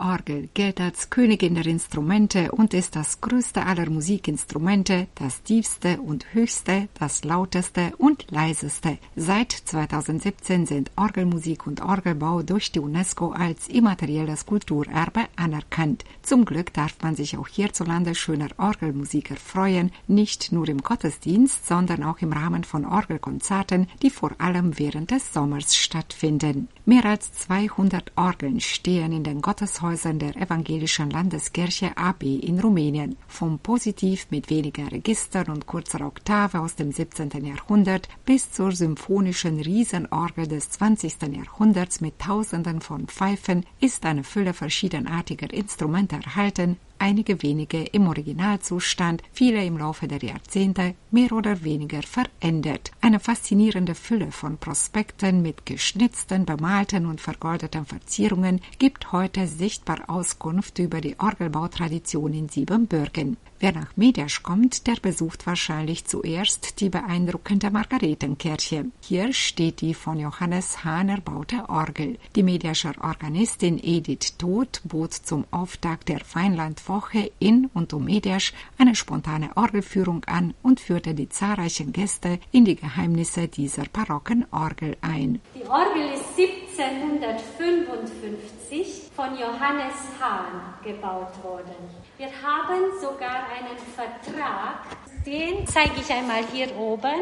Orgel gilt als Königin der Instrumente und ist das größte aller Musikinstrumente, das tiefste und höchste, das lauteste und leiseste. Seit 2017 sind Orgelmusik und Orgelbau durch die UNESCO als immaterielles Kulturerbe anerkannt. Zum Glück darf man sich auch hierzulande schöner Orgelmusik erfreuen, nicht nur im Gottesdienst, sondern auch im Rahmen von Orgelkonzerten, die vor allem während des Sommers stattfinden. Mehr als 200 Orgeln stehen in den Gotteshäusern der evangelischen Landeskirche AB in Rumänien. Vom Positiv mit weniger Registern und kurzer Oktave aus dem 17. Jahrhundert bis zur symphonischen Riesenorgel des 20. Jahrhunderts mit Tausenden von Pfeifen ist eine Fülle verschiedenartiger Instrumente erhalten, einige wenige im Originalzustand, viele im Laufe der Jahrzehnte mehr oder weniger verändert. Eine faszinierende Fülle von Prospekten mit geschnitzten, bemalten und vergoldeten Verzierungen gibt heute sichtbar Auskunft über die Orgelbautradition in Siebenbürgen. Wer nach Mediasch kommt, der besucht wahrscheinlich zuerst die beeindruckende Margaretenkirche. Hier steht die von Johannes Hahn erbaute Orgel. Die Mediascher Organistin Edith Todt bot zum Auftakt der Feinlandwoche in und um Mediasch eine spontane Orgelführung an und führte die zahlreichen Gäste in die Geheimnisse dieser barocken Orgel ein. Die Orgel ist 1755 von Johannes Hahn gebaut worden. Wir haben sogar einen Vertrag, den zeige ich einmal hier oben.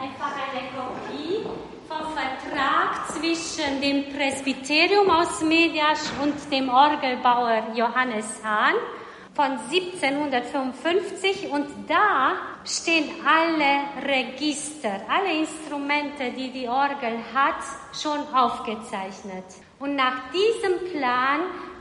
Einfach eine Kopie vom Vertrag zwischen dem Presbyterium aus Mediasch und dem Orgelbauer Johannes Hahn von 1755 und da stehen alle Register, alle Instrumente, die die Orgel hat, schon aufgezeichnet. Und nach diesem Plan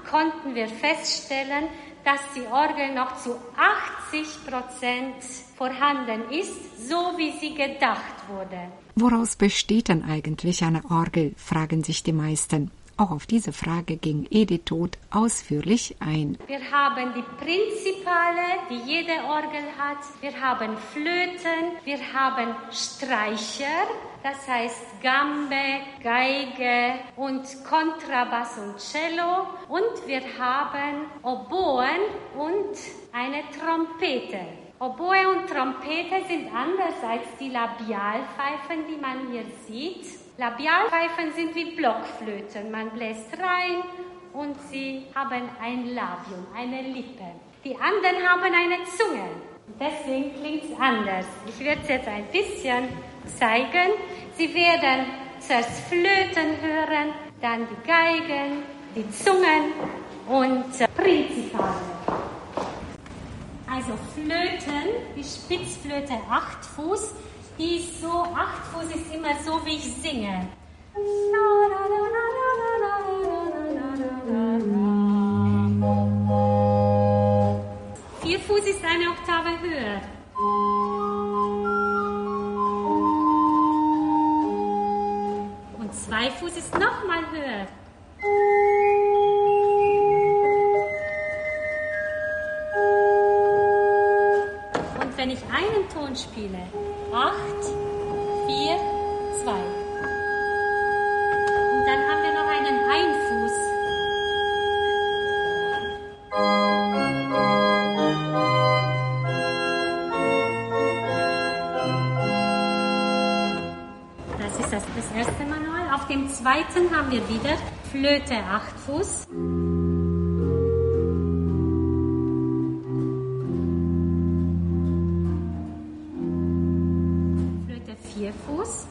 konnten wir feststellen, dass die Orgel noch zu 80 Prozent vorhanden ist, so wie sie gedacht wurde. Woraus besteht denn eigentlich eine Orgel, fragen sich die meisten. Auch auf diese Frage ging Edith Todt ausführlich ein. Wir haben die Prinzipale, die jede Orgel hat. Wir haben Flöten, wir haben Streicher, das heißt Gambe, Geige und Kontrabass und Cello. Und wir haben Oboen und eine Trompete. Oboe und Trompete sind anders als die Labialpfeifen, die man hier sieht. Labialpfeifen sind wie Blockflöten. Man bläst rein und sie haben ein Labium, eine Lippe. Die anderen haben eine Zunge. Deswegen klingt es anders. Ich werde es jetzt ein bisschen zeigen. Sie werden zuerst Flöten hören, dann die Geigen, die Zungen und äh, Prinzipale. Also Flöten, die Spitzflöte 8 Fuß, die ist so, acht Fuß ist immer so, wie ich singe. Vier Fuß ist eine Oktave höher. Und zwei Fuß ist nochmal höher. Wenn ich einen Ton spiele, acht, vier, zwei. Und dann haben wir noch einen Einfuß. Das ist das, erste Manual. Auf dem zweiten haben wir wieder Flöte acht Fuß. Fuß.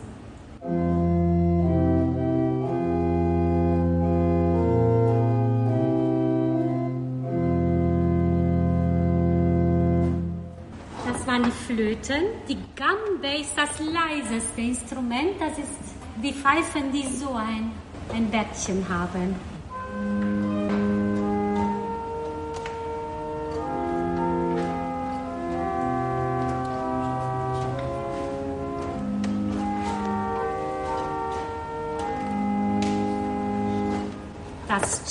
Das waren die Flöten. Die Gambe ist das leiseste Instrument. Das ist die Pfeifen, die so ein, ein Bettchen haben.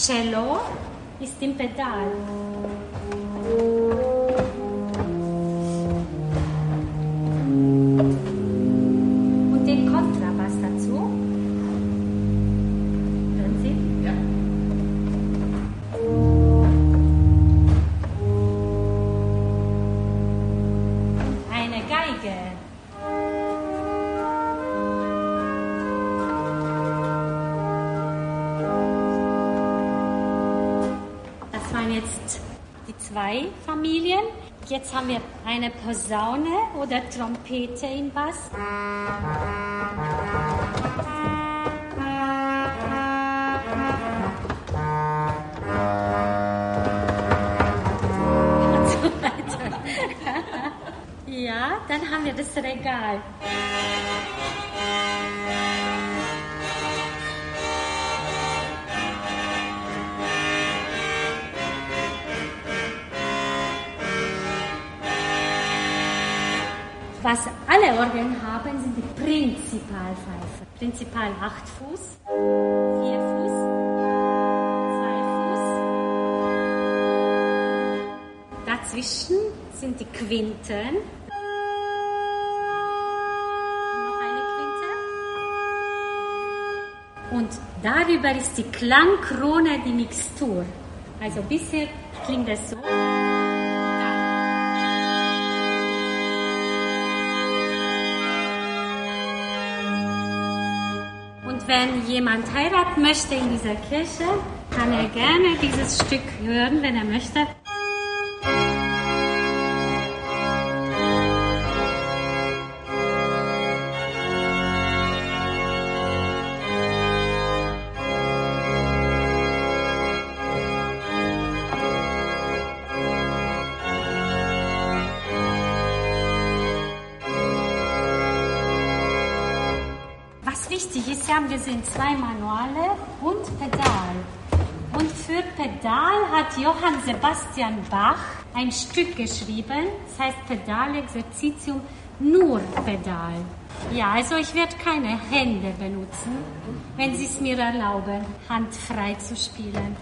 Cello ist im zwei Familien. Jetzt haben wir eine Posaune oder Trompete im Bass. Ja, dann haben wir das Regal. Was alle Orgeln haben, sind die Prinzipalpfeife. Prinzipal 8 Fuß, 4 Fuß, 2 Fuß. Dazwischen sind die Quinten. Noch eine Quinte. Und darüber ist die Klangkrone die Mixtur. Also bisher klingt es so. Wenn jemand heiraten möchte in dieser Kirche, kann er gerne dieses Stück hören, wenn er möchte. Ja, wir sind zwei Manuale und Pedal. Und für Pedal hat Johann Sebastian Bach ein Stück geschrieben, das heißt Pedalexerzitium nur Pedal. Ja, also ich werde keine Hände benutzen, wenn Sie es mir erlauben, handfrei zu spielen.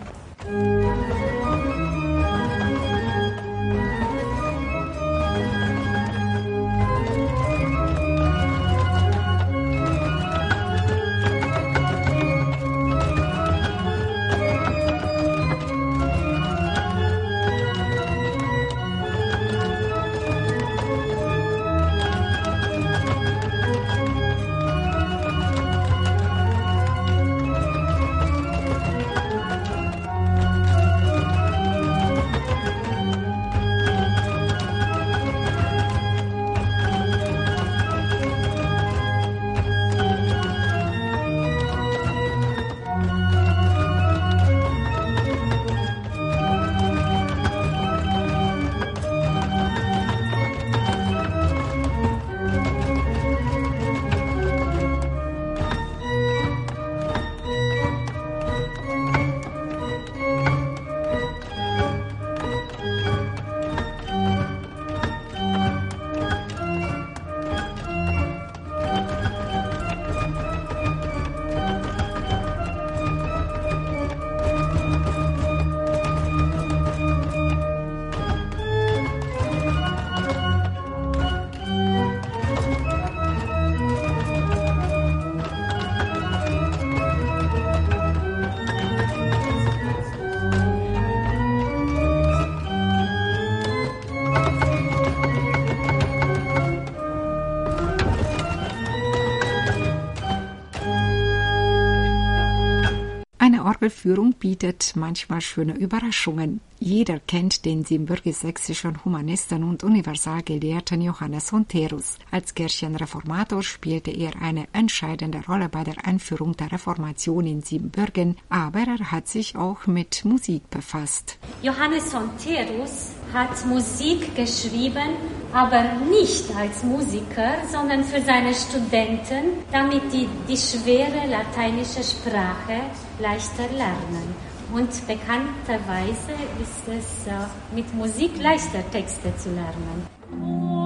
Orgelführung bietet manchmal schöne Überraschungen. Jeder kennt den siebenbürgisch-sächsischen Humanisten und Universalgelehrten Johannes Honterus. Als Kirchenreformator spielte er eine entscheidende Rolle bei der Einführung der Reformation in Siebenbürgen, aber er hat sich auch mit Musik befasst. Johannes Honterus hat Musik geschrieben, aber nicht als Musiker, sondern für seine Studenten, damit die die schwere lateinische Sprache leichter lernen. Und bekannterweise ist es äh, mit Musik leichter Texte zu lernen.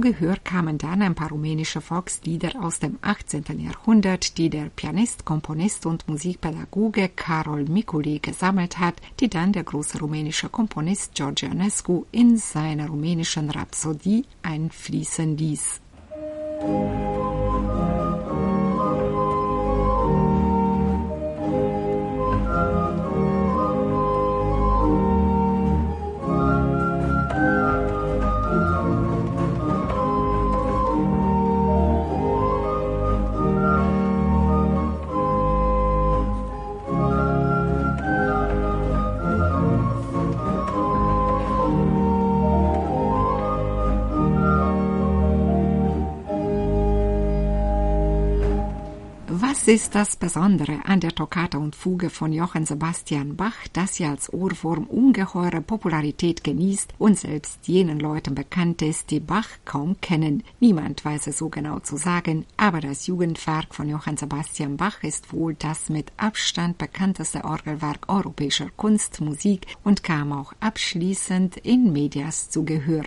Gehör kamen dann ein paar rumänische Volkslieder aus dem 18. Jahrhundert, die der Pianist, Komponist und Musikpädagoge Karol Mikuli gesammelt hat, die dann der große rumänische Komponist George Ionescu in seiner rumänischen Rhapsodie einfließen ließ. Was ist das Besondere an der Toccata und Fuge von Johann Sebastian Bach, das sie als Ohrwurm ungeheure Popularität genießt und selbst jenen Leuten bekannt ist, die Bach kaum kennen? Niemand weiß es so genau zu sagen, aber das Jugendwerk von Johann Sebastian Bach ist wohl das mit Abstand bekannteste Orgelwerk europäischer Kunst, Musik und kam auch abschließend in Medias zu Gehör.